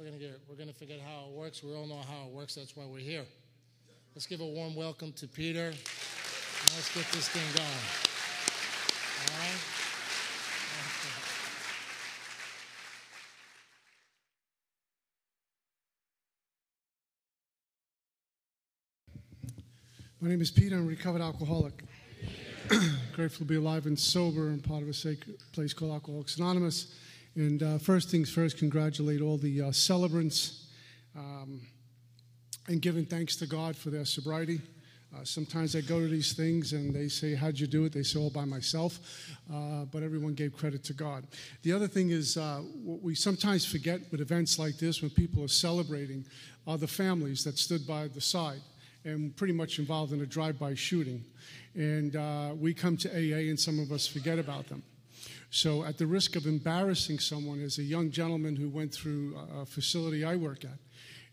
We're gonna get we're gonna forget how it works. We all know how it works. That's why we're here. Let's give a warm welcome to Peter. Let's get this thing going. All right. My name is Peter. I'm a recovered alcoholic. Grateful to be alive and sober and part of a sacred place called Alcoholics Anonymous. And uh, first things first, congratulate all the uh, celebrants um, and giving thanks to God for their sobriety. Uh, sometimes I go to these things and they say, How'd you do it? They say, All by myself. Uh, but everyone gave credit to God. The other thing is, uh, what we sometimes forget with events like this, when people are celebrating, are the families that stood by the side and pretty much involved in a drive by shooting. And uh, we come to AA and some of us forget about them. So, at the risk of embarrassing someone, as a young gentleman who went through a facility I work at,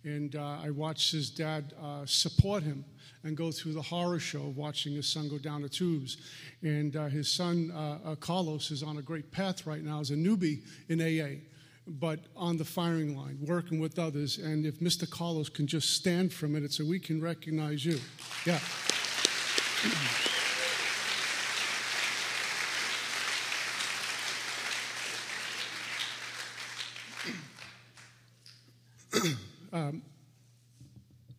and uh, I watched his dad uh, support him and go through the horror show of watching his son go down the tubes. And uh, his son, uh, uh, Carlos, is on a great path right now as a newbie in AA but on the firing line, working with others. And if Mr. Carlos can just stand for a minute so we can recognize you. Yeah. um,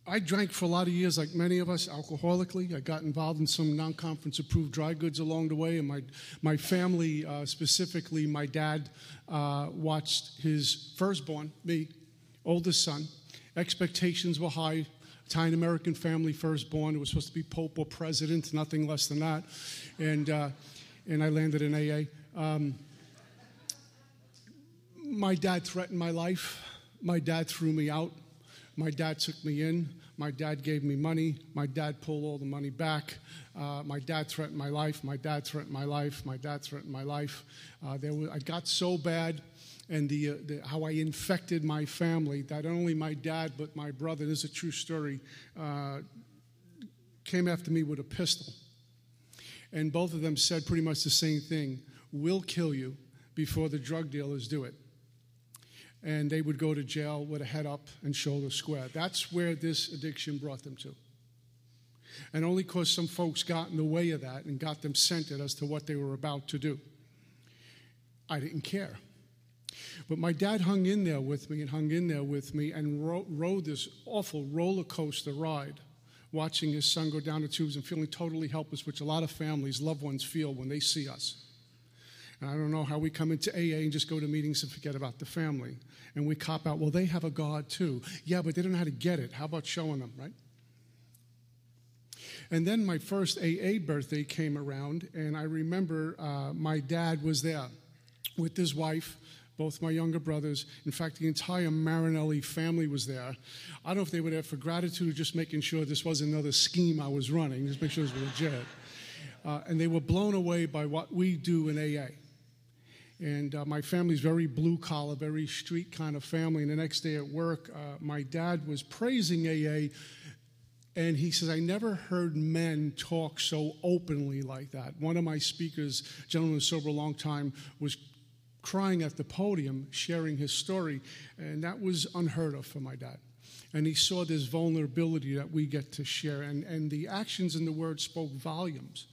I drank for a lot of years, like many of us, alcoholically. I got involved in some non conference approved dry goods along the way. And my, my family, uh, specifically my dad, uh, watched his firstborn, me, oldest son. Expectations were high. Italian American family, firstborn. It was supposed to be Pope or President, nothing less than that. And, uh, and I landed in AA. Um, my dad threatened my life. My dad threw me out. My dad took me in. My dad gave me money. My dad pulled all the money back. Uh, my dad threatened my life. My dad threatened my life. My dad threatened my life. Uh, there I got so bad, and the, uh, the, how I infected my family that not only my dad but my brother, this is a true story, uh, came after me with a pistol. And both of them said pretty much the same thing We'll kill you before the drug dealers do it and they would go to jail with a head up and shoulder square. That's where this addiction brought them to. And only because some folks got in the way of that and got them centered as to what they were about to do. I didn't care. But my dad hung in there with me and hung in there with me and ro- rode this awful roller coaster ride, watching his son go down the tubes and feeling totally helpless, which a lot of families, loved ones feel when they see us. And I don't know how we come into AA and just go to meetings and forget about the family. And we cop out, well, they have a God too. Yeah, but they don't know how to get it. How about showing them, right? And then my first AA birthday came around, and I remember uh, my dad was there with his wife, both my younger brothers. In fact, the entire Marinelli family was there. I don't know if they were there for gratitude or just making sure this wasn't another scheme I was running, just make sure it was legit. Uh, and they were blown away by what we do in AA. And uh, my family's very blue collar, very street kind of family. And the next day at work, uh, my dad was praising AA. And he says, I never heard men talk so openly like that. One of my speakers, gentleman who's sober a long time, was crying at the podium, sharing his story. And that was unheard of for my dad. And he saw this vulnerability that we get to share. And, and the actions and the words spoke volumes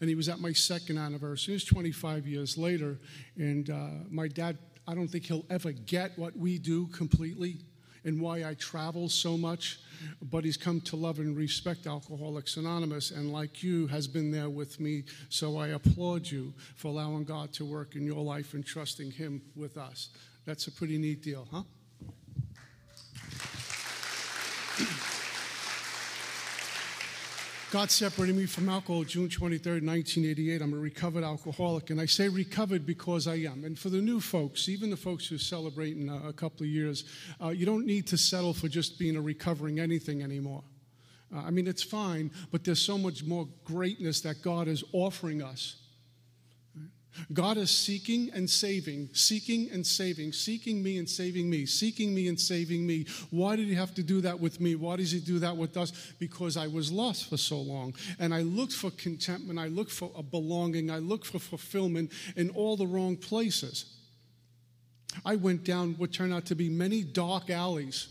and he was at my second anniversary. It was 25 years later, and uh, my dad, I don't think he'll ever get what we do completely and why I travel so much, but he's come to love and respect Alcoholics Anonymous, and like you, has been there with me. So I applaud you for allowing God to work in your life and trusting Him with us. That's a pretty neat deal, huh? God separated me from alcohol June 23rd, 1988. I'm a recovered alcoholic. And I say recovered because I am. And for the new folks, even the folks who are celebrating a, a couple of years, uh, you don't need to settle for just being a recovering anything anymore. Uh, I mean, it's fine, but there's so much more greatness that God is offering us God is seeking and saving, seeking and saving, seeking me and saving me, seeking me and saving me. Why did He have to do that with me? Why does He do that with us? Because I was lost for so long. And I looked for contentment, I looked for a belonging, I looked for fulfillment in all the wrong places. I went down what turned out to be many dark alleys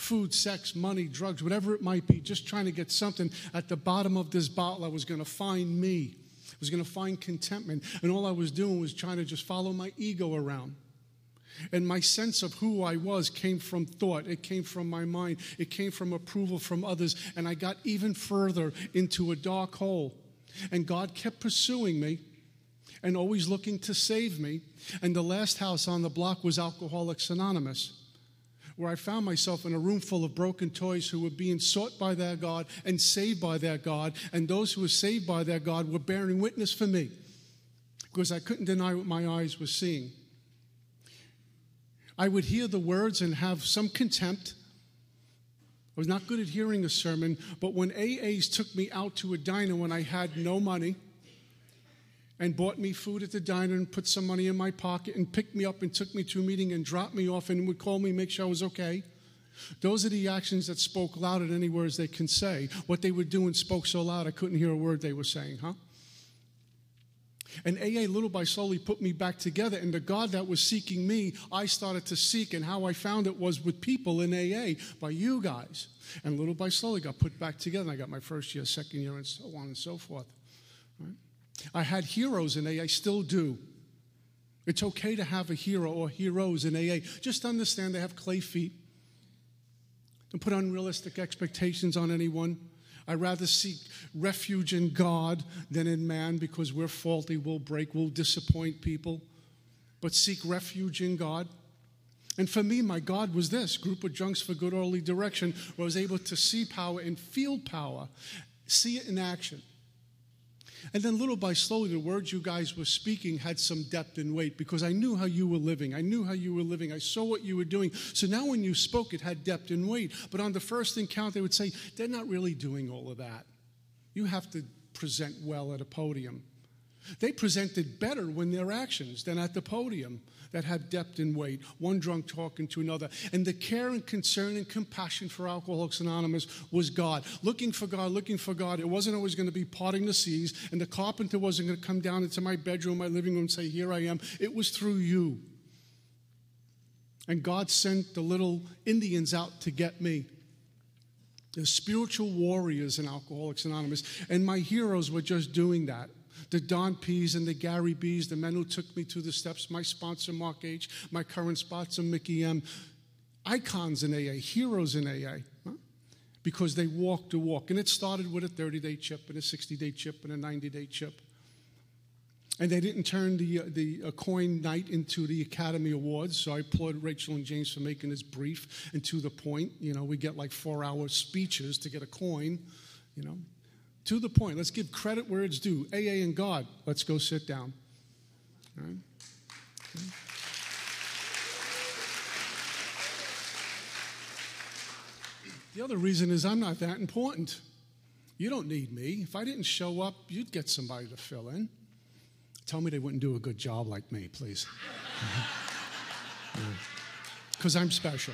food, sex, money, drugs, whatever it might be, just trying to get something at the bottom of this bottle. I was going to find me, was going to find contentment. And all I was doing was trying to just follow my ego around. And my sense of who I was came from thought. It came from my mind. It came from approval from others. And I got even further into a dark hole. And God kept pursuing me and always looking to save me. And the last house on the block was Alcoholics Anonymous where I found myself in a room full of broken toys who were being sought by their God and saved by their God, and those who were saved by their God were bearing witness for me because I couldn't deny what my eyes were seeing. I would hear the words and have some contempt. I was not good at hearing a sermon, but when AAs took me out to a diner when I had no money, and bought me food at the diner and put some money in my pocket and picked me up and took me to a meeting and dropped me off and would call me, make sure I was okay. Those are the actions that spoke louder than any words they can say. What they were doing spoke so loud I couldn't hear a word they were saying, huh? And AA, little by slowly, put me back together. And the God that was seeking me, I started to seek. And how I found it was with people in AA, by you guys. And little by slowly got put back together. And I got my first year, second year, and so on and so forth. Right? I had heroes in AA, I still do. It's okay to have a hero or heroes in AA. Just understand they have clay feet. Don't put unrealistic expectations on anyone. I rather seek refuge in God than in man because we're faulty, we'll break, we'll disappoint people. But seek refuge in God. And for me, my God was this group of junks for good early direction, where I was able to see power and feel power, see it in action. And then, little by slowly, the words you guys were speaking had some depth and weight because I knew how you were living. I knew how you were living. I saw what you were doing. So now, when you spoke, it had depth and weight. But on the first encounter, they would say, they're not really doing all of that. You have to present well at a podium. They presented better when their actions than at the podium that have depth and weight, one drunk talking to another. And the care and concern and compassion for Alcoholics Anonymous was God. Looking for God, looking for God. It wasn't always going to be parting the seas, and the carpenter wasn't going to come down into my bedroom, my living room, and say, Here I am. It was through you. And God sent the little Indians out to get me. The spiritual warriors in Alcoholics Anonymous. And my heroes were just doing that the Don P's and the Gary B's, the men who took me to the steps, my sponsor, Mark H., my current sponsor, Mickey M., icons in AA, heroes in AA, huh? because they walked the walk. And it started with a 30 day chip and a 60 day chip and a 90 day chip. And they didn't turn the, uh, the uh, coin night into the Academy Awards, so I applaud Rachel and James for making this brief and to the point. You know, we get like four hour speeches to get a coin, you know to the point. Let's give credit where it's due. AA and God, let's go sit down. Okay. The other reason is I'm not that important. You don't need me. If I didn't show up, you'd get somebody to fill in. Tell me they wouldn't do a good job like me, please. Because I'm special.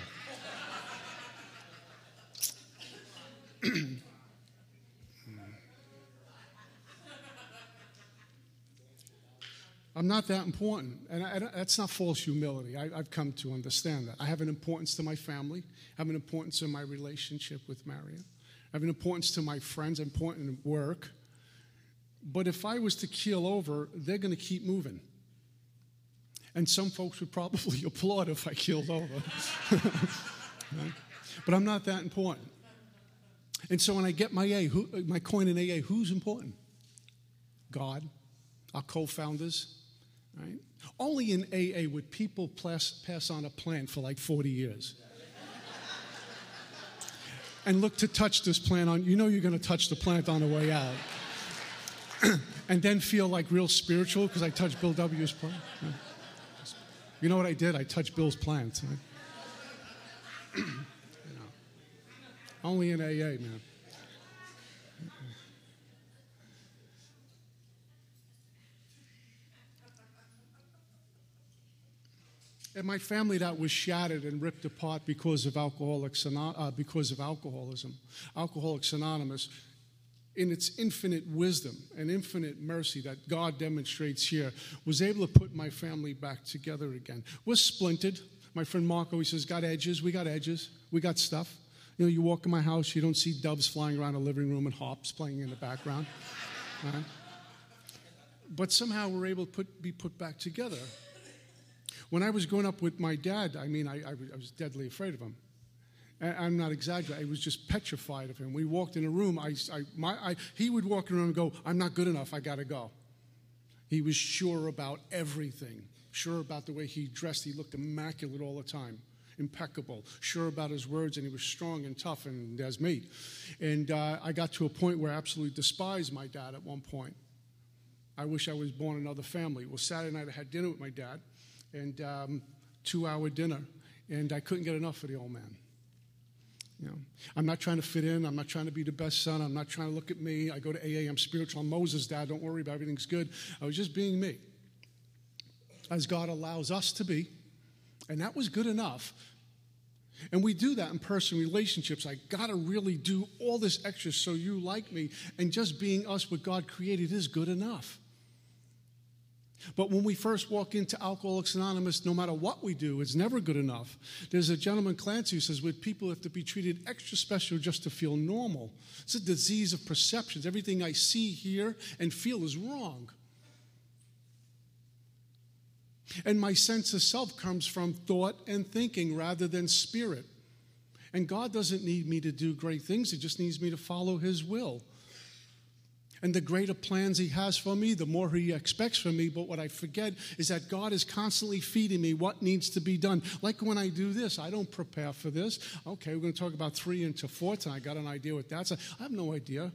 I'm not that important. And I, I that's not false humility. I, have come to understand that. I have an importance to my family, I have an importance in my relationship with Marion, I have an importance to my friends, important work. But if I was to keel over, they're going to keep moving. And some folks would probably applaud if I keeled over. right? But I'm not that important. And so when I get my A, who, my coin in AA, who's important? God, our co-founders, Right? Only in AA would people pass, pass on a plant for like 40 years. and look to touch this plant on, you know you're going to touch the plant on the way out. and then feel like real spiritual because I touched Bill W.'s plant. You know what I did? I touched Bill's plant. You know. Only in AA, man. And my family that was shattered and ripped apart because of alcoholics uh, because of alcoholism. Alcoholics Anonymous in its infinite wisdom and infinite mercy that God demonstrates here, was able to put my family back together again. We're splintered. My friend Marco, he says, got edges. We got edges. We got stuff. You know, you walk in my house, you don't see doves flying around the living room and hops playing in the background. Right? But somehow we're able to put, be put back together. When I was growing up with my dad, I mean, I, I, I was deadly afraid of him. I'm not exaggerating. I was just petrified of him. We walked in a room. I, I, my, I, he would walk in a room and go, I'm not good enough. I got to go. He was sure about everything, sure about the way he dressed. He looked immaculate all the time, impeccable, sure about his words, and he was strong and tough, and as me. And uh, I got to a point where I absolutely despised my dad at one point. I wish I was born another family. Well, Saturday night I had dinner with my dad, and um, two hour dinner, and I couldn't get enough of the old man. You know, I'm not trying to fit in. I'm not trying to be the best son. I'm not trying to look at me. I go to AA. I'm spiritual. I'm Moses' dad. Don't worry about everything's good. I was just being me, as God allows us to be, and that was good enough. And we do that in personal relationships. I got to really do all this extra so you like me, and just being us, what God created, is good enough. But when we first walk into Alcoholics Anonymous, no matter what we do, it's never good enough. There's a gentleman, Clancy, who says with people have to be treated extra special just to feel normal. It's a disease of perceptions. Everything I see, hear, and feel is wrong. And my sense of self comes from thought and thinking rather than spirit. And God doesn't need me to do great things, He just needs me to follow His will and the greater plans He has for me, the more He expects from me. But what I forget is that God is constantly feeding me what needs to be done. Like when I do this, I don't prepare for this. Okay, we're going to talk about three into four tonight. I got an idea what that's. I have no idea.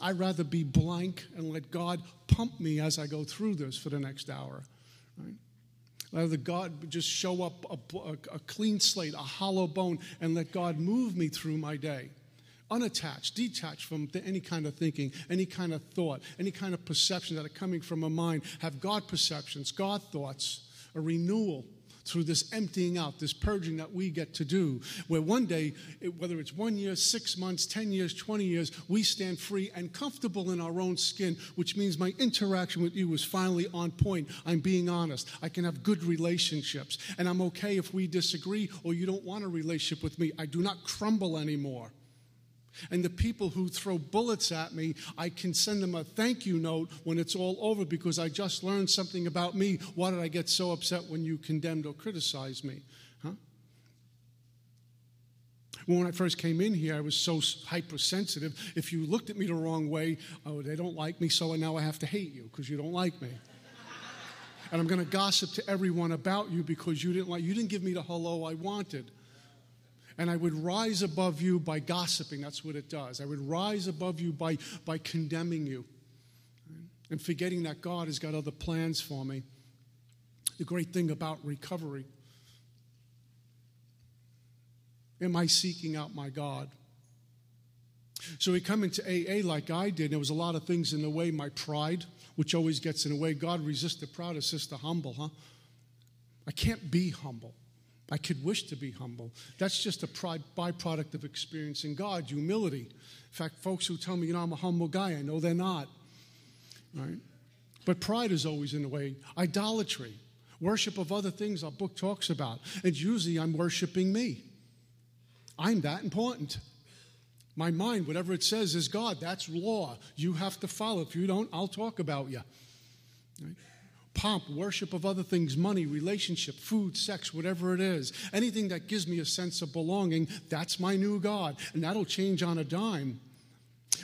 I'd rather be blank and let God pump me as I go through this for the next hour. Right? Rather, God just show up a, a, a clean slate, a hollow bone, and let God move me through my day unattached, detached from any kind of thinking, any kind of thought, any kind of perception that are coming from a mind, have God perceptions, God thoughts, a renewal through this emptying out, this purging that we get to do, where one day, whether it's one year, six months, 10 years, 20 years, we stand free and comfortable in our own skin, which means my interaction with you is finally on point. I'm being honest. I can have good relationships. And I'm okay if we disagree or you don't want a relationship with me. I do not crumble anymore. And the people who throw bullets at me, I can send them a thank you note when it's all over because I just learned something about me. Why did I get so upset when you condemned or criticized me? Huh? When I first came in here, I was so hypersensitive. If you looked at me the wrong way, oh, they don't like me, so now I have to hate you because you don't like me. and I'm going to gossip to everyone about you because you didn't like you didn't give me the hello I wanted and I would rise above you by gossiping. That's what it does. I would rise above you by, by condemning you and forgetting that God has got other plans for me. The great thing about recovery am I seeking out my God? So we come into AA like I did. There was a lot of things in the way. My pride, which always gets in the way. God resists the proud, assists the humble, huh? I can't be humble. I could wish to be humble. That's just a byproduct of experiencing God, humility. In fact, folks who tell me, you know, I'm a humble guy, I know they're not. Right? But pride is always in the way. Idolatry, worship of other things our book talks about. And usually I'm worshiping me. I'm that important. My mind, whatever it says, is God. That's law. You have to follow. If you don't, I'll talk about you. Right? Pomp, worship of other things, money, relationship, food, sex, whatever it is. Anything that gives me a sense of belonging, that's my new God. And that'll change on a dime.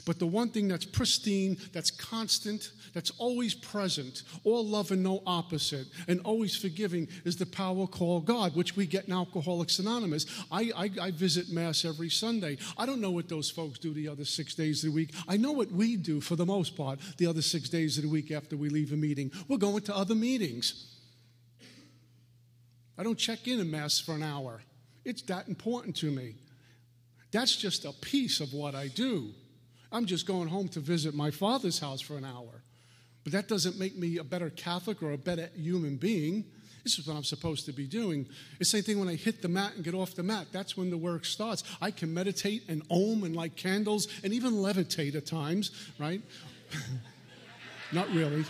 But the one thing that's pristine, that's constant, that's always present, all love and no opposite, and always forgiving is the power called God, which we get in Alcoholics Anonymous. I, I, I, visit Mass every Sunday. I don't know what those folks do the other six days of the week. I know what we do for the most part the other six days of the week after we leave a meeting. We're going to other meetings. I don't check in a Mass for an hour, it's that important to me. That's just a piece of what I do. I'm just going home to visit my father's house for an hour. But that doesn't make me a better Catholic or a better human being. This is what I'm supposed to be doing. It's the same thing when I hit the mat and get off the mat. That's when the work starts. I can meditate and om and light candles and even levitate at times, right? Not really.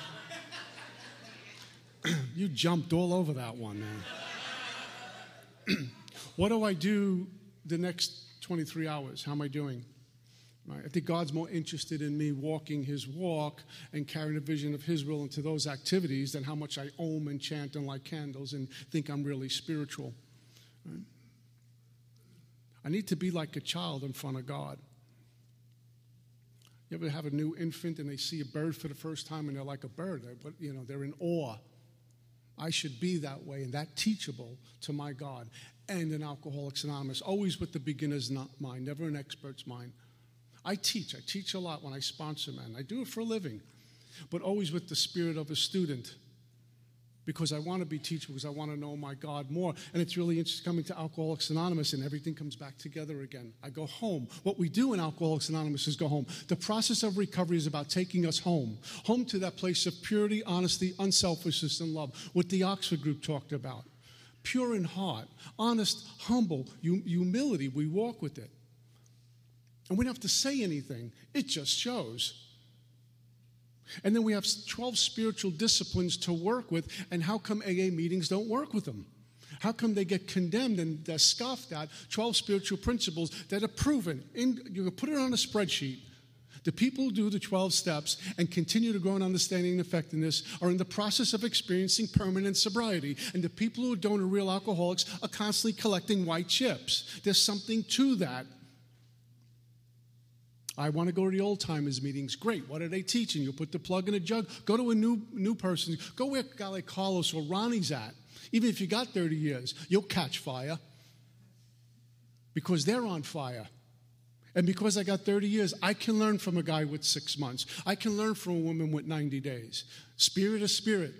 you jumped all over that one, man. what do I do the next 23 hours? How am I doing? Right? I think God's more interested in me walking his walk and carrying a vision of his will into those activities than how much I om and chant and light candles and think I'm really spiritual. Right? I need to be like a child in front of God. You ever have a new infant and they see a bird for the first time and they're like a bird, but you know, they're in awe. I should be that way and that teachable to my God and an Alcoholics Anonymous, always with the beginner's mind, never an expert's mind. I teach. I teach a lot when I sponsor men. I do it for a living, but always with the spirit of a student because I want to be teachable, because I want to know my God more. And it's really interesting coming to Alcoholics Anonymous and everything comes back together again. I go home. What we do in Alcoholics Anonymous is go home. The process of recovery is about taking us home, home to that place of purity, honesty, unselfishness, and love, what the Oxford group talked about. Pure in heart, honest, humble, humility. We walk with it. And we don't have to say anything, it just shows. And then we have 12 spiritual disciplines to work with, and how come AA meetings don't work with them? How come they get condemned and they're scoffed at? 12 spiritual principles that are proven. In, you can put it on a spreadsheet. The people who do the 12 steps and continue to grow in understanding and effectiveness are in the process of experiencing permanent sobriety. And the people who don't are real alcoholics are constantly collecting white chips. There's something to that. I want to go to the old timers meetings. Great. What are they teaching? You put the plug in a jug. Go to a new new person. Go where a guy like Carlos or Ronnie's at. Even if you got 30 years, you'll catch fire because they're on fire. And because I got 30 years, I can learn from a guy with six months. I can learn from a woman with 90 days. Spirit to spirit.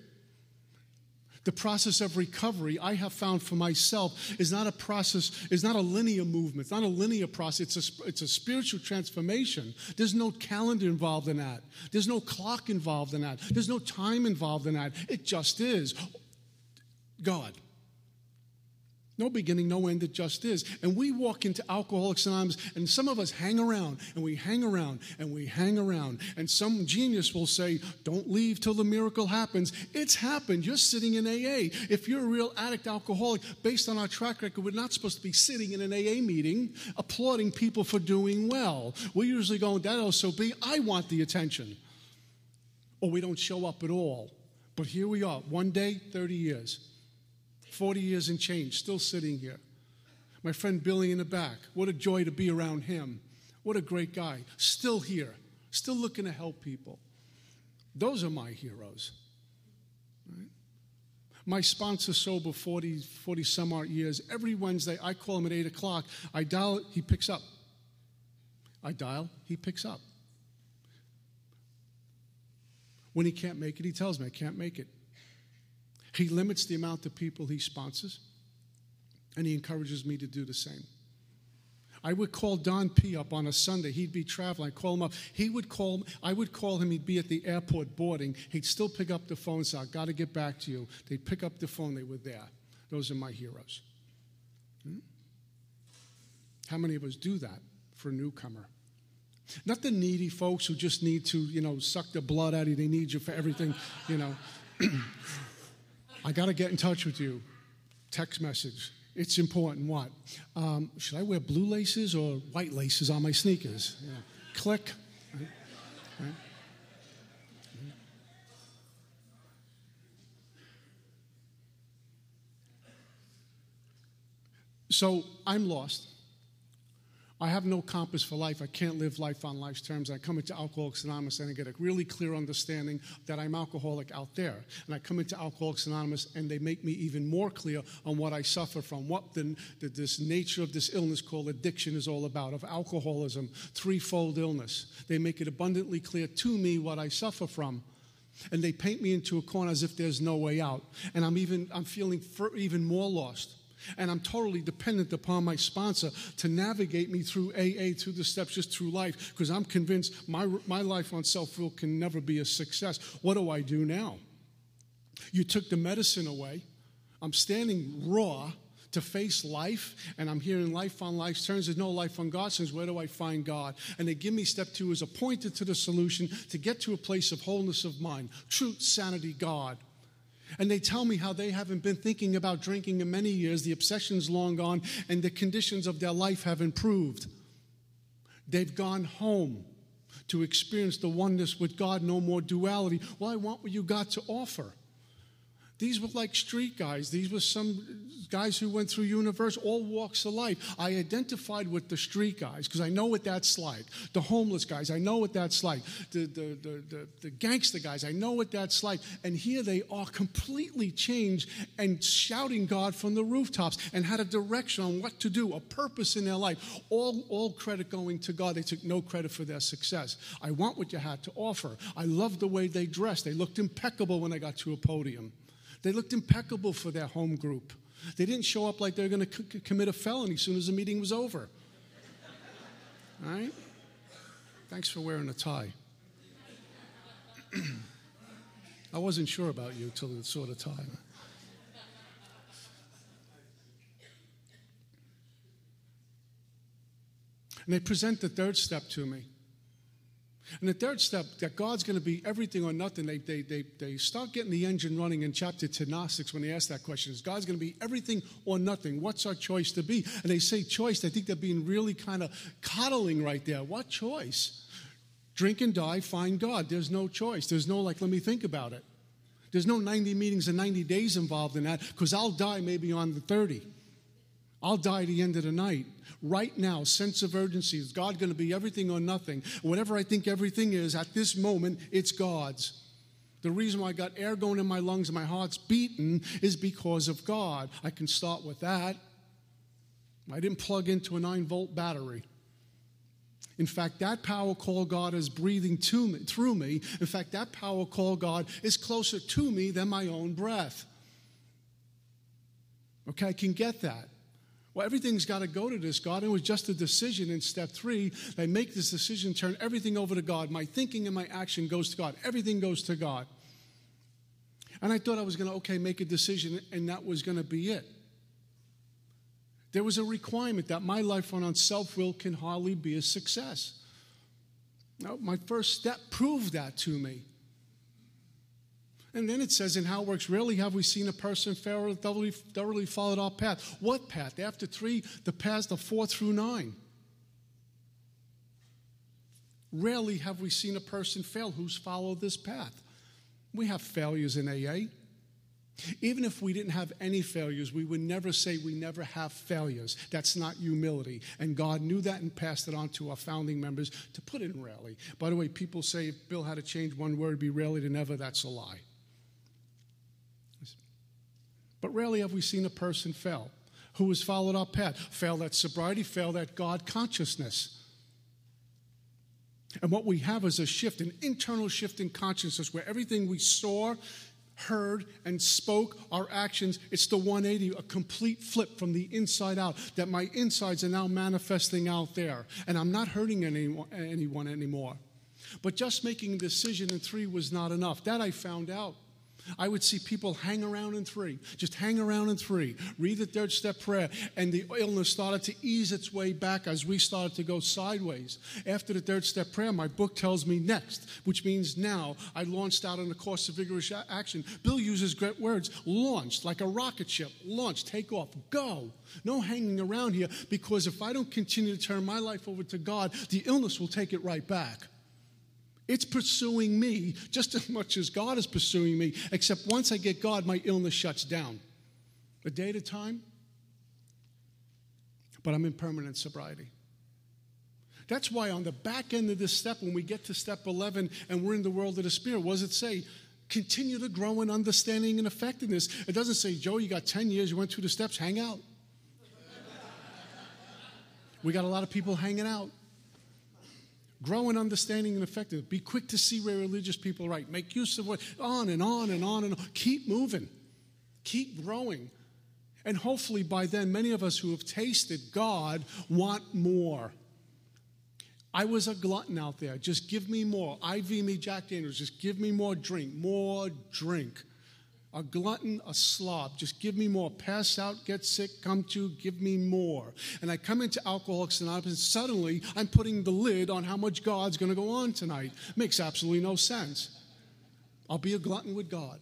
The process of recovery, I have found for myself, is not a process, is not a linear movement. It's not a linear process. It's a, it's a spiritual transformation. There's no calendar involved in that. There's no clock involved in that. There's no time involved in that. It just is. God. No beginning, no end, it just is. And we walk into Alcoholics Anonymous, and some of us hang around, and we hang around, and we hang around. And some genius will say, Don't leave till the miracle happens. It's happened. You're sitting in AA. If you're a real addict alcoholic, based on our track record, we're not supposed to be sitting in an AA meeting applauding people for doing well. We're usually go, That also be, I want the attention. Or we don't show up at all. But here we are, one day, 30 years. 40 years and change, still sitting here. My friend Billy in the back, what a joy to be around him. What a great guy. Still here, still looking to help people. Those are my heroes. Right? My sponsor, sober 40, 40 some odd years, every Wednesday I call him at 8 o'clock. I dial, he picks up. I dial, he picks up. When he can't make it, he tells me, I can't make it. He limits the amount of people he sponsors, and he encourages me to do the same. I would call Don P up on a Sunday. He'd be traveling. I'd call him up. He would call. I would call him. He'd be at the airport boarding. He'd still pick up the phone. So "I got to get back to you." They'd pick up the phone. They were there. Those are my heroes. Hmm? How many of us do that for a newcomer? Not the needy folks who just need to, you know, suck the blood out of you. They need you for everything, you know. I got to get in touch with you. Text message. It's important. What? Um, should I wear blue laces or white laces on my sneakers? Yeah. Click. So I'm lost. I have no compass for life. I can't live life on life's terms. I come into Alcoholics Anonymous and I get a really clear understanding that I'm alcoholic out there. And I come into Alcoholics Anonymous and they make me even more clear on what I suffer from, what the, the, this nature of this illness called addiction is all about, of alcoholism, threefold illness. They make it abundantly clear to me what I suffer from and they paint me into a corner as if there's no way out and i'm even i'm feeling even more lost and I'm totally dependent upon my sponsor to navigate me through AA, through the steps, just through life, because I'm convinced my, my life on self will can never be a success. What do I do now? You took the medicine away. I'm standing raw to face life, and I'm hearing life on life's terms. There's no life on God's terms. Where do I find God? And they give me step two as a pointer to the solution to get to a place of wholeness of mind, truth, sanity, God. And they tell me how they haven't been thinking about drinking in many years, the obsession's long gone, and the conditions of their life have improved. They've gone home to experience the oneness with God, no more duality. Well, I want what you got to offer. These were like street guys. These were some guys who went through universe, all walks of life. I identified with the street guys because I know what that's like. The homeless guys, I know what that's like. The, the, the, the, the gangster guys, I know what that's like. And here they are completely changed and shouting God from the rooftops and had a direction on what to do, a purpose in their life. All, all credit going to God. They took no credit for their success. I want what you had to offer. I loved the way they dressed. They looked impeccable when they got to a podium. They looked impeccable for their home group. They didn't show up like they were going to c- commit a felony as soon as the meeting was over. All right? Thanks for wearing a tie. I wasn't sure about you till the sort of time. And they present the third step to me. And the third step, that God's going to be everything or nothing, they, they, they, they start getting the engine running in chapter 10, Agnostics, when they ask that question. Is God's going to be everything or nothing? What's our choice to be? And they say choice. I think they're being really kind of coddling right there. What choice? Drink and die, find God. There's no choice. There's no, like, let me think about it. There's no 90 meetings and 90 days involved in that because I'll die maybe on the 30. I'll die at the end of the night. Right now, sense of urgency. Is God going to be everything or nothing? Whatever I think everything is, at this moment, it's God's. The reason why I got air going in my lungs and my heart's beating is because of God. I can start with that. I didn't plug into a 9 volt battery. In fact, that power call God is breathing to me, through me. In fact, that power call God is closer to me than my own breath. Okay, I can get that. Well, everything's got to go to this God. It was just a decision in step three. I make this decision, turn everything over to God. My thinking and my action goes to God. Everything goes to God. And I thought I was going to, okay, make a decision, and that was going to be it. There was a requirement that my life run on self will can hardly be a success. Now, my first step proved that to me. And then it says in how it works, rarely have we seen a person thoroughly, thoroughly followed our path. What path? After three, the paths of four through nine. Rarely have we seen a person fail who's followed this path. We have failures in AA. Even if we didn't have any failures, we would never say we never have failures. That's not humility. And God knew that and passed it on to our founding members to put in rarely. By the way, people say if Bill had to change one word, be rarely to never. That's a lie. But rarely have we seen a person fail who has followed our path, fail that sobriety, fail that God consciousness. And what we have is a shift, an internal shift in consciousness where everything we saw, heard, and spoke, our actions, it's the 180, a complete flip from the inside out, that my insides are now manifesting out there. And I'm not hurting anyone, anyone anymore. But just making a decision in three was not enough. That I found out. I would see people hang around in three, just hang around in three, read the third step prayer, and the illness started to ease its way back as we started to go sideways. After the third step prayer, my book tells me next, which means now I launched out on a course of vigorous action. Bill uses great words launched, like a rocket ship, launch, take off, go. No hanging around here because if I don't continue to turn my life over to God, the illness will take it right back. It's pursuing me just as much as God is pursuing me, except once I get God, my illness shuts down. A day at a time, but I'm in permanent sobriety. That's why on the back end of this step, when we get to step 11 and we're in the world of the Spirit, what does it say? Continue to grow in understanding and effectiveness. It doesn't say, Joe, you got 10 years, you went through the steps, hang out. we got a lot of people hanging out. Grow in understanding and effectiveness. Be quick to see where religious people are right. Make use of what, on and on and on and on. Keep moving. Keep growing. And hopefully by then, many of us who have tasted God want more. I was a glutton out there. Just give me more. IV me Jack Daniels. Just give me more drink, more drink. A glutton, a slob. Just give me more. Pass out, get sick, come to, give me more. And I come into Alcoholics Anonymous, and suddenly I'm putting the lid on how much God's going to go on tonight. Makes absolutely no sense. I'll be a glutton with God.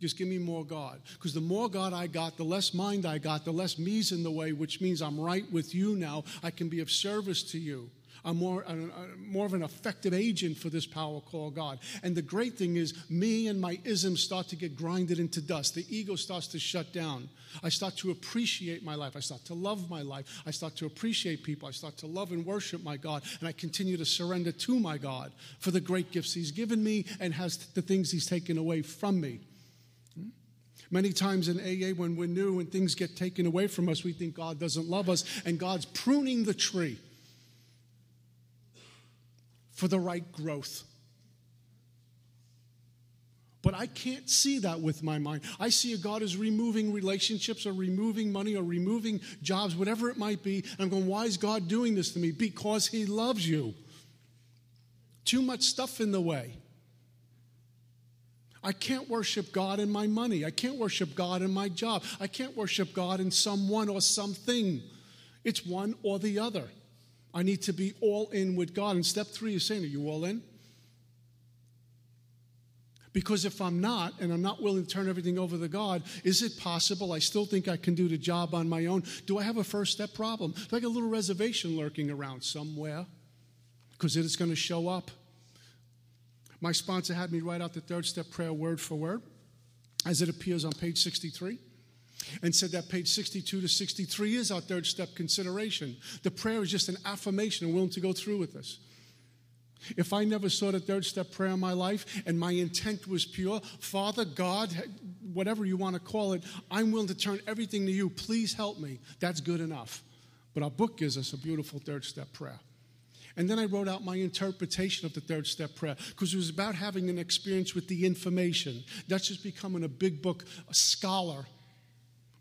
Just give me more God. Because the more God I got, the less mind I got, the less me's in the way, which means I'm right with you now. I can be of service to you. I'm more, uh, more of an effective agent for this power called God. And the great thing is, me and my isms start to get grinded into dust. The ego starts to shut down. I start to appreciate my life. I start to love my life. I start to appreciate people. I start to love and worship my God. And I continue to surrender to my God for the great gifts He's given me and has the things He's taken away from me. Hmm? Many times in AA, when we're new and things get taken away from us, we think God doesn't love us, and God's pruning the tree for the right growth. But I can't see that with my mind. I see a God is removing relationships or removing money or removing jobs, whatever it might be. And I'm going, why is God doing this to me? Because He loves you. Too much stuff in the way. I can't worship God in my money. I can't worship God in my job. I can't worship God in someone or something. It's one or the other. I need to be all in with God. And step three is saying, Are you all in? Because if I'm not, and I'm not willing to turn everything over to God, is it possible I still think I can do the job on my own? Do I have a first step problem? Do I got a little reservation lurking around somewhere? Because it is going to show up. My sponsor had me write out the third step prayer word for word as it appears on page 63 and said that page 62 to 63 is our third step consideration. The prayer is just an affirmation and willing to go through with this. If I never saw the third step prayer in my life and my intent was pure, Father, God, whatever you want to call it, I'm willing to turn everything to you. Please help me. That's good enough. But our book gives us a beautiful third step prayer. And then I wrote out my interpretation of the third step prayer because it was about having an experience with the information. That's just becoming a big book a scholar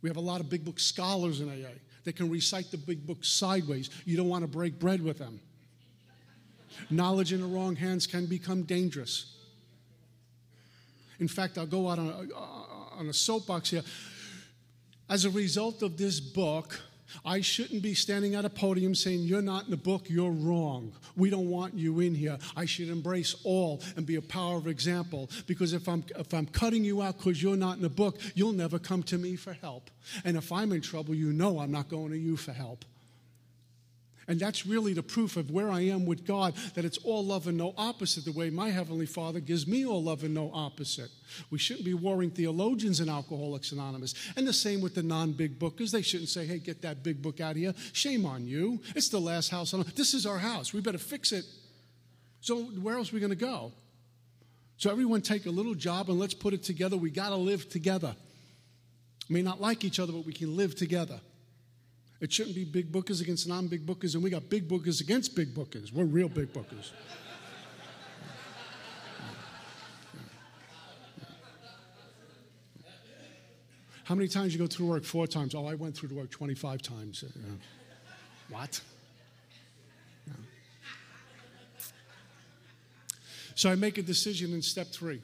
we have a lot of big book scholars in AA. that can recite the big book sideways. You don't want to break bread with them. Knowledge in the wrong hands can become dangerous. In fact, I'll go out on a, on a soapbox here. As a result of this book, I shouldn't be standing at a podium saying, You're not in the book, you're wrong. We don't want you in here. I should embrace all and be a power of example because if I'm, if I'm cutting you out because you're not in the book, you'll never come to me for help. And if I'm in trouble, you know I'm not going to you for help. And that's really the proof of where I am with God, that it's all love and no opposite, the way my Heavenly Father gives me all love and no opposite. We shouldn't be warring theologians in Alcoholics Anonymous. And the same with the non big bookers. They shouldn't say, hey, get that big book out of here. Shame on you. It's the last house on. This is our house. We better fix it. So, where else are we going to go? So, everyone take a little job and let's put it together. We got to live together. We may not like each other, but we can live together. It shouldn't be big bookers against non big bookers, and we got big bookers against big bookers. We're real big bookers. How many times you go through work? Four times. Oh, I went through to work 25 times. Yeah. What? Yeah. So I make a decision in step three.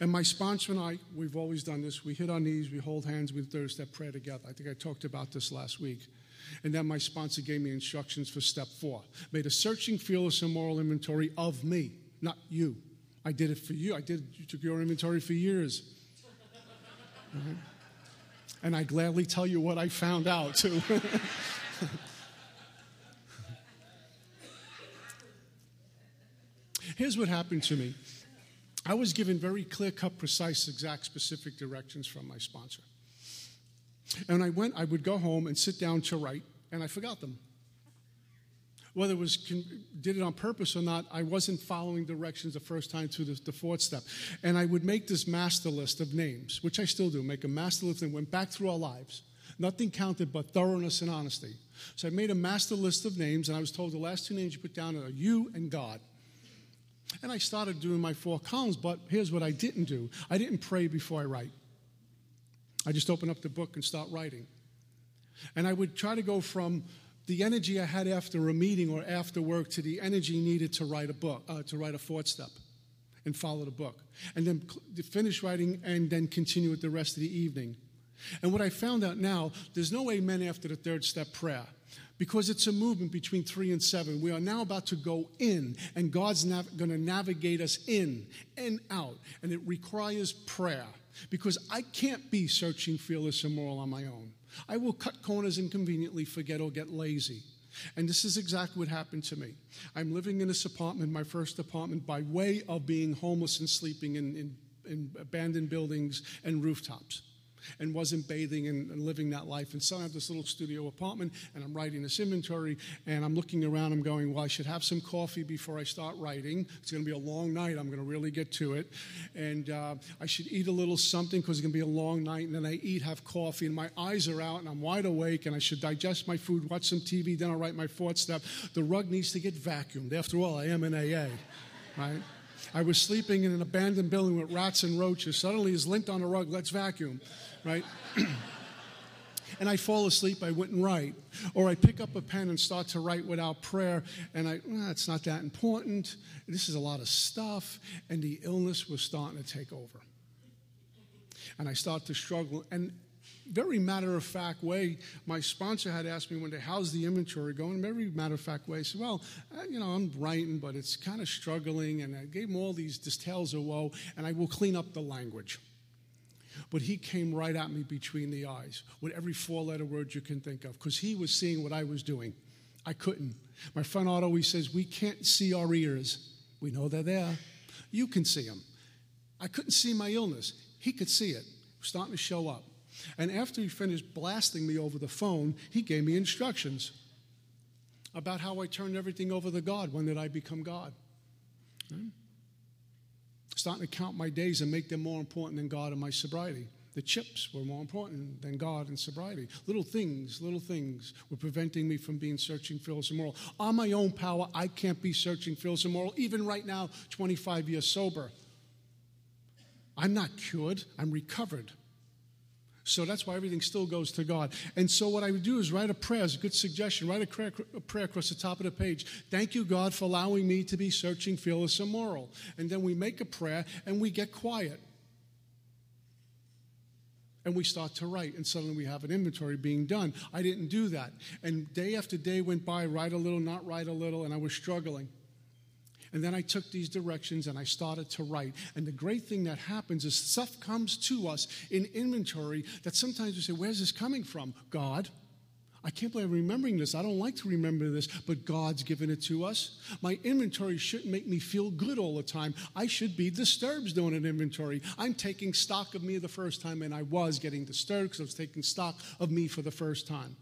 And my sponsor and I, we've always done this. We hit our knees, we hold hands, we third step prayer together. I think I talked about this last week. And then my sponsor gave me instructions for step four. Made a searching, fearless, and moral inventory of me, not you. I did it for you. I did you took your inventory for years. Right? And I gladly tell you what I found out too. Here's what happened to me. I was given very clear cut, precise, exact, specific directions from my sponsor. And I went, I would go home and sit down to write, and I forgot them. Whether it was did it on purpose or not, I wasn't following directions the first time through the, the fourth step. And I would make this master list of names, which I still do, make a master list and went back through our lives. Nothing counted but thoroughness and honesty. So I made a master list of names, and I was told the last two names you put down are you and God. And I started doing my four columns, but here's what I didn't do I didn't pray before I write. I just open up the book and start writing. And I would try to go from the energy I had after a meeting or after work to the energy needed to write a book, uh, to write a fourth step. and follow the book, and then finish writing and then continue with the rest of the evening. And what I found out now, there's no amen after the third step prayer because it's a movement between three and seven. We are now about to go in, and God's nav- going to navigate us in and out, and it requires prayer because I can't be searching fearless and moral on my own. I will cut corners and conveniently forget or get lazy. And this is exactly what happened to me. I'm living in this apartment, my first apartment, by way of being homeless and sleeping in, in, in abandoned buildings and rooftops and wasn't bathing and, and living that life. And so I have this little studio apartment, and I'm writing this inventory, and I'm looking around. I'm going, well, I should have some coffee before I start writing. It's going to be a long night. I'm going to really get to it, and uh, I should eat a little something because it's going to be a long night. And then I eat, have coffee, and my eyes are out, and I'm wide awake, and I should digest my food, watch some TV, then I'll write my fourth step. The rug needs to get vacuumed. After all, I am an AA, right? I was sleeping in an abandoned building with rats and roaches. Suddenly, he's linked on a rug. Let's vacuum right? and I fall asleep, I wouldn't write. Or I pick up a pen and start to write without prayer, and I, well, it's not that important. This is a lot of stuff, and the illness was starting to take over. And I start to struggle. And very matter of fact way, my sponsor had asked me one day, How's the inventory going? Very matter of fact way, I said, Well, uh, you know, I'm writing, but it's kind of struggling. And I gave him all these tales of woe, and I will clean up the language. But he came right at me between the eyes with every four letter word you can think of because he was seeing what I was doing. I couldn't. My friend Otto, he says, We can't see our ears. We know they're there. You can see them. I couldn't see my illness. He could see it. it starting to show up. And after he finished blasting me over the phone, he gave me instructions about how I turned everything over to God. When did I become God? Hmm? Starting to count my days and make them more important than God and my sobriety. The chips were more important than God and sobriety. Little things, little things were preventing me from being searching, fearless, and moral. On my own power, I can't be searching, fearless, and moral, even right now, 25 years sober. I'm not cured, I'm recovered. So that's why everything still goes to God. And so what I would do is write a prayer. A good suggestion. Write a prayer, a prayer across the top of the page. Thank you, God, for allowing me to be searching, fearless, and moral. And then we make a prayer and we get quiet. And we start to write, and suddenly we have an inventory being done. I didn't do that. And day after day went by, write a little, not write a little, and I was struggling. And then I took these directions and I started to write. And the great thing that happens is stuff comes to us in inventory that sometimes we say, Where's this coming from? God. I can't believe I'm remembering this. I don't like to remember this, but God's given it to us. My inventory shouldn't make me feel good all the time. I should be disturbed doing an inventory. I'm taking stock of me the first time, and I was getting disturbed because I was taking stock of me for the first time.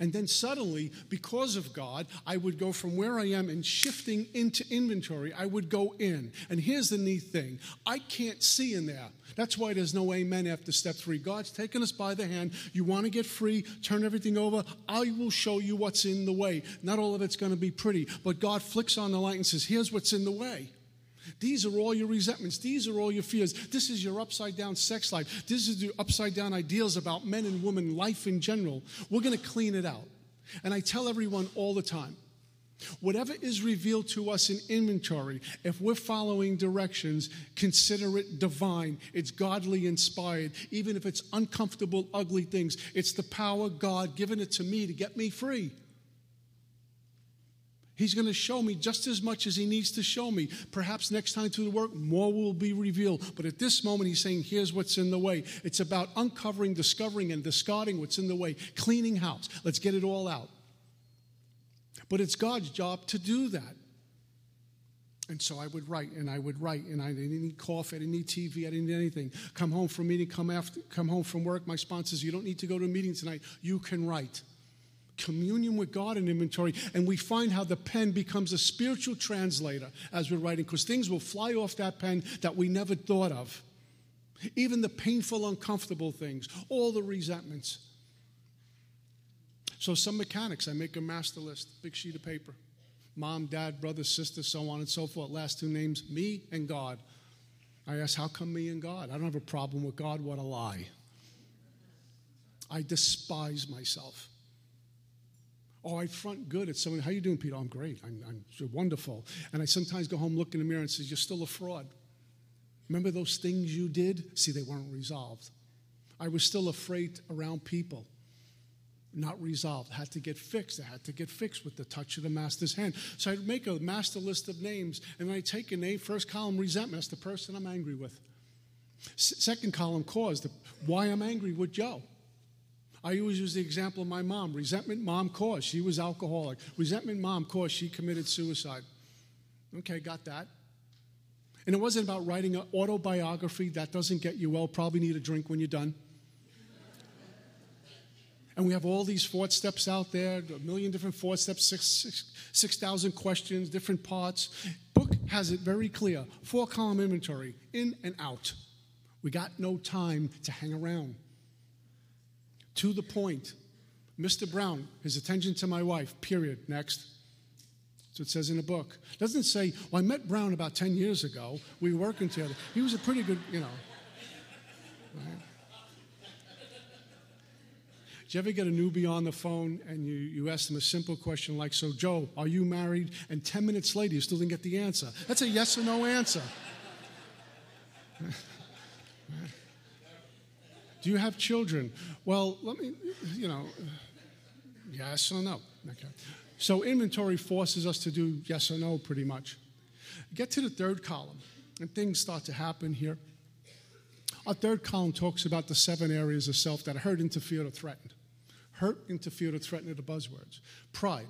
And then suddenly, because of God, I would go from where I am and shifting into inventory, I would go in. And here's the neat thing I can't see in there. That's why there's no amen after step three. God's taken us by the hand. You want to get free, turn everything over. I will show you what's in the way. Not all of it's going to be pretty, but God flicks on the light and says, Here's what's in the way. These are all your resentments. These are all your fears. This is your upside down sex life. This is your upside down ideals about men and women, life in general. We're going to clean it out. And I tell everyone all the time whatever is revealed to us in inventory, if we're following directions, consider it divine. It's godly inspired, even if it's uncomfortable, ugly things. It's the power God given it to me to get me free. He's going to show me just as much as he needs to show me. Perhaps next time through the work, more will be revealed. But at this moment, he's saying, here's what's in the way. It's about uncovering, discovering, and discarding what's in the way, cleaning house. Let's get it all out. But it's God's job to do that. And so I would write and I would write and I didn't need coffee, I didn't need TV, I didn't need anything. Come home from meeting, come after, come home from work. My sponsors, you don't need to go to a meeting tonight. You can write communion with God in inventory, and we find how the pen becomes a spiritual translator as we're writing, because things will fly off that pen that we never thought of. Even the painful, uncomfortable things, all the resentments. So, some mechanics, I make a master list, big sheet of paper. Mom, dad, brother, sister, so on and so forth. Last two names, me and God. I ask, how come me and God? I don't have a problem with God. What a lie. I despise myself. Oh, I front good at someone. How you doing, Peter? I'm great. I'm, I'm wonderful. And I sometimes go home, look in the mirror, and say, "You're still a fraud." Remember those things you did? See, they weren't resolved. I was still afraid around people. Not resolved. Had to get fixed. I had to get fixed with the touch of the master's hand. So I'd make a master list of names, and I take a name. First column, resentment. That's the person I'm angry with. S- second column, cause. The, why I'm angry with Joe. I always use the example of my mom. Resentment, mom, caused. She was alcoholic. Resentment, mom, caused. She committed suicide. Okay, got that. And it wasn't about writing an autobiography. That doesn't get you well. Probably need a drink when you're done. And we have all these fourth steps out there, a million different fourth steps, 6,000 6, 6, questions, different parts. Book has it very clear. Four column inventory, in and out. We got no time to hang around. To the point. Mr. Brown, his attention to my wife, period. Next. So it says in the book. Doesn't say, well, I met Brown about 10 years ago. We were working together. He was a pretty good, you know. Right? You ever get a newbie on the phone and you, you ask them a simple question like, So, Joe, are you married? And 10 minutes later, you still didn't get the answer. That's a yes or no answer. Do you have children? Well, let me, you know, yes or no. Okay. So, inventory forces us to do yes or no pretty much. Get to the third column, and things start to happen here. Our third column talks about the seven areas of self that hurt, interfered, or threatened. Hurt, interfere, or threaten are the buzzwords. Pride,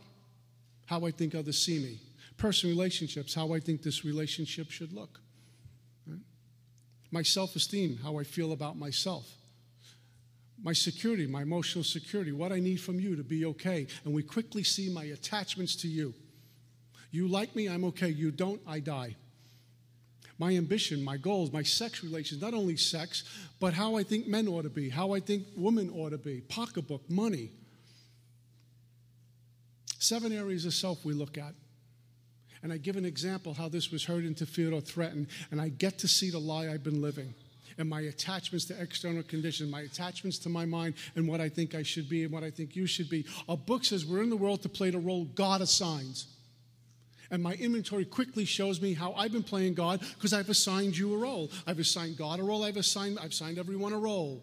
how I think others see me. Personal relationships, how I think this relationship should look. Right? My self esteem, how I feel about myself. My security, my emotional security, what I need from you to be okay. And we quickly see my attachments to you. You like me, I'm okay. You don't, I die my ambition, my goals, my sex relations, not only sex, but how I think men ought to be, how I think women ought to be, pocketbook, money. Seven areas of self we look at. And I give an example how this was hurt, interfered, or threatened, and I get to see the lie I've been living and my attachments to external conditions, my attachments to my mind and what I think I should be and what I think you should be. A book says we're in the world to play the role God assigns. And my inventory quickly shows me how I've been playing God because I've assigned you a role. I've assigned God a role. I've assigned, I've assigned everyone a role.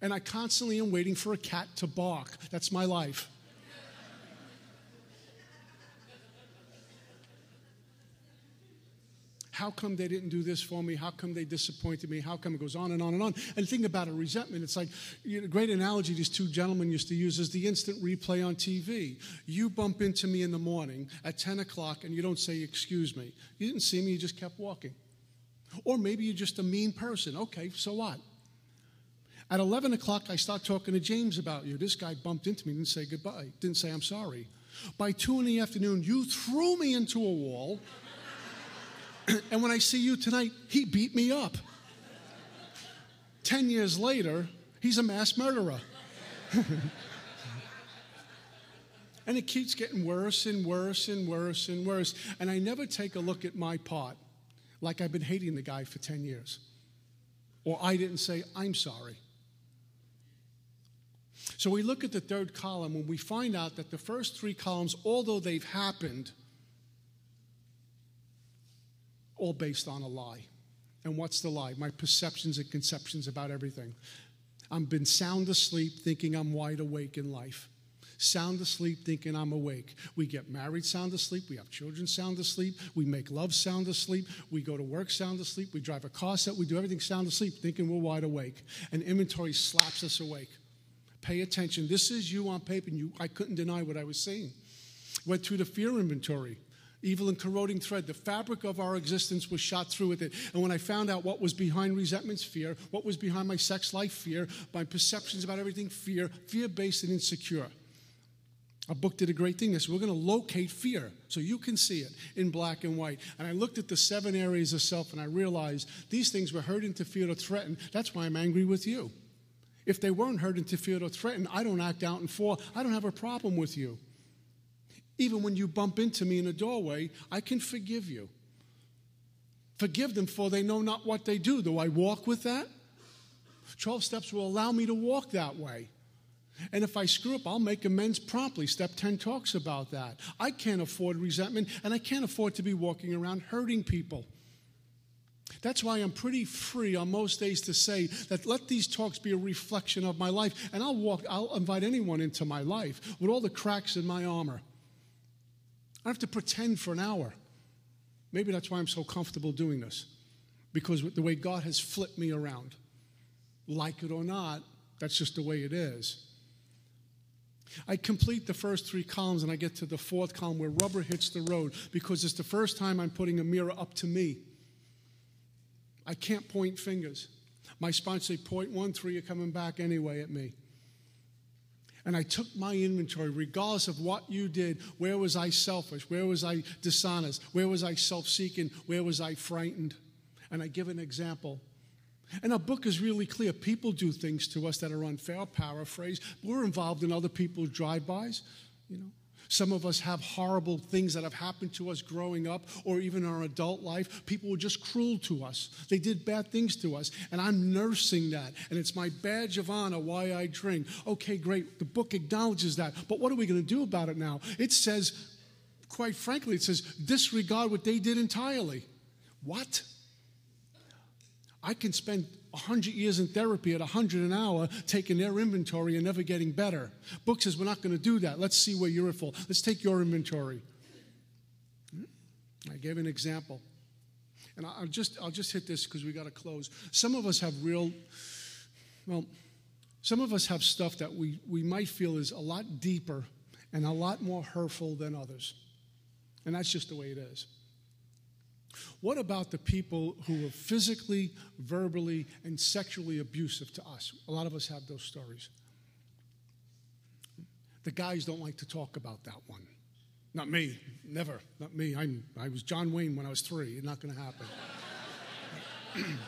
And I constantly am waiting for a cat to bark. That's my life. How come they didn't do this for me? How come they disappointed me? How come it goes on and on and on? And think about a resentment. It's like you know, a great analogy these two gentlemen used to use is the instant replay on TV. You bump into me in the morning at 10 o'clock and you don't say, Excuse me. You didn't see me, you just kept walking. Or maybe you're just a mean person. Okay, so what? At 11 o'clock, I start talking to James about you. This guy bumped into me, didn't say goodbye, didn't say I'm sorry. By 2 in the afternoon, you threw me into a wall and when I see you tonight, he beat me up. Ten years later, he's a mass murderer. and it keeps getting worse and worse and worse and worse. And I never take a look at my part like I've been hating the guy for 10 years. Or I didn't say, I'm sorry. So we look at the third column when we find out that the first three columns, although they've happened, all based on a lie. And what's the lie? My perceptions and conceptions about everything. I've been sound asleep thinking I'm wide awake in life. Sound asleep thinking I'm awake. We get married sound asleep. We have children sound asleep. We make love sound asleep. We go to work sound asleep. We drive a car set. We do everything sound asleep thinking we're wide awake. And inventory slaps us awake. Pay attention. This is you on paper. And you, I couldn't deny what I was seeing. Went through the fear inventory evil and corroding thread. The fabric of our existence was shot through with it. And when I found out what was behind resentment's fear, what was behind my sex life fear, my perceptions about everything fear, fear based and insecure. A book did a great thing. This we're going to locate fear so you can see it in black and white. And I looked at the seven areas of self and I realized these things were hurt, interfered, or threatened. That's why I'm angry with you. If they weren't hurt, interfered, or threatened, I don't act out and fall. I don't have a problem with you. Even when you bump into me in a doorway, I can forgive you. Forgive them, for they know not what they do. Do I walk with that? 12 steps will allow me to walk that way. And if I screw up, I'll make amends promptly. Step 10 talks about that. I can't afford resentment, and I can't afford to be walking around hurting people. That's why I'm pretty free on most days to say that let these talks be a reflection of my life, and I'll walk, I'll invite anyone into my life with all the cracks in my armor. I have to pretend for an hour. Maybe that's why I'm so comfortable doing this, because the way God has flipped me around. Like it or not, that's just the way it is. I complete the first three columns and I get to the fourth column where rubber hits the road because it's the first time I'm putting a mirror up to me. I can't point fingers. My sponsor say, point one, three, you're coming back anyway at me. And I took my inventory, regardless of what you did. Where was I selfish? Where was I dishonest? Where was I self seeking? Where was I frightened? And I give an example. And our book is really clear. People do things to us that are unfair, paraphrase. We're involved in other people's drive-bys, you know. Some of us have horrible things that have happened to us growing up or even our adult life. People were just cruel to us. They did bad things to us. And I'm nursing that. And it's my badge of honor why I drink. Okay, great. The book acknowledges that. But what are we going to do about it now? It says, quite frankly, it says, disregard what they did entirely. What? I can spend 100 years in therapy at 100 an hour taking their inventory and never getting better. Book says we're not going to do that. Let's see where you're at fault. Let's take your inventory. Hmm? I gave an example. And I'll just, I'll just hit this because we got to close. Some of us have real, well, some of us have stuff that we, we might feel is a lot deeper and a lot more hurtful than others. And that's just the way it is. What about the people who were physically, verbally, and sexually abusive to us? A lot of us have those stories. The guys don't like to talk about that one. Not me, never. Not me. I'm, I was John Wayne when I was three. It's not going to happen.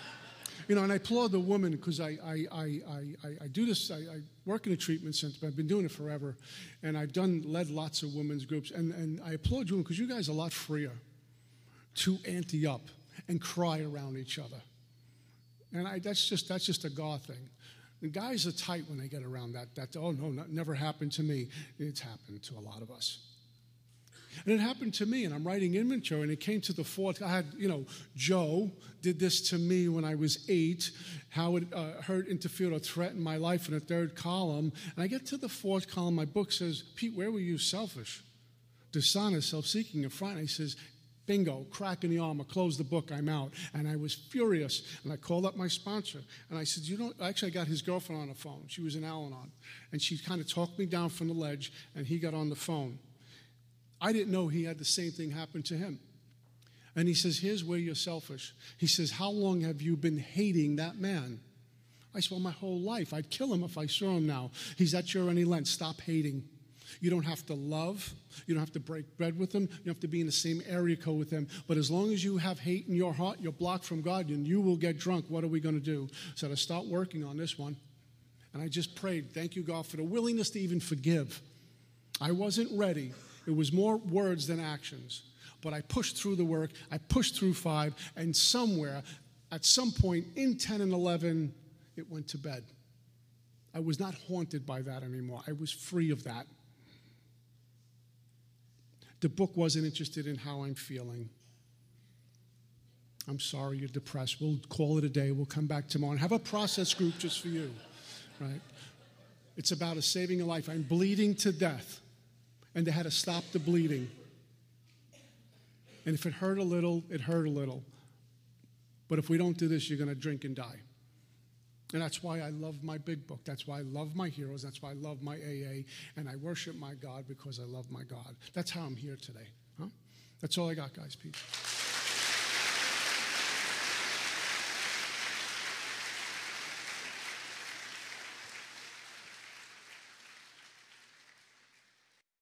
you know, and I applaud the woman because I, I, I, I, I do this. I, I work in a treatment center, but I've been doing it forever. And I've done, led lots of women's groups. And, and I applaud you because you guys are a lot freer to ante up and cry around each other. And I, that's just that's just a God thing. The guys are tight when they get around that. That oh no, that never happened to me. It's happened to a lot of us. And it happened to me, and I'm writing inventory, and it came to the fourth. I had, you know, Joe did this to me when I was eight, how it uh, hurt, interfered, or threatened my life in the third column. And I get to the fourth column, my book says, Pete, where were you selfish? Dishonest, self seeking, and frightened. He says, Bingo, crack in the armor, close the book, I'm out. And I was furious. And I called up my sponsor and I said, You don't, actually, I got his girlfriend on the phone. She was in Al Anon. And she kind of talked me down from the ledge and he got on the phone. I didn't know he had the same thing happen to him. And he says, Here's where you're selfish. He says, How long have you been hating that man? I said, Well, my whole life. I'd kill him if I saw him now. He's at your any length. Stop hating. You don't have to love. You don't have to break bread with them. You have to be in the same area code with them. But as long as you have hate in your heart, you're blocked from God, and you will get drunk. What are we going to do? So to start working on this one. And I just prayed, thank you, God, for the willingness to even forgive. I wasn't ready. It was more words than actions. But I pushed through the work. I pushed through five. And somewhere, at some point in 10 and 11, it went to bed. I was not haunted by that anymore. I was free of that. The book wasn't interested in how I'm feeling. I'm sorry you're depressed. We'll call it a day. We'll come back tomorrow and have a process group just for you, right? It's about a saving a life. I'm bleeding to death, and they had to stop the bleeding. And if it hurt a little, it hurt a little. But if we don't do this, you're going to drink and die. And that's why I love my big book. That's why I love my heroes. That's why I love my AA. And I worship my God because I love my God. That's how I'm here today. Huh? That's all I got, guys. Peace.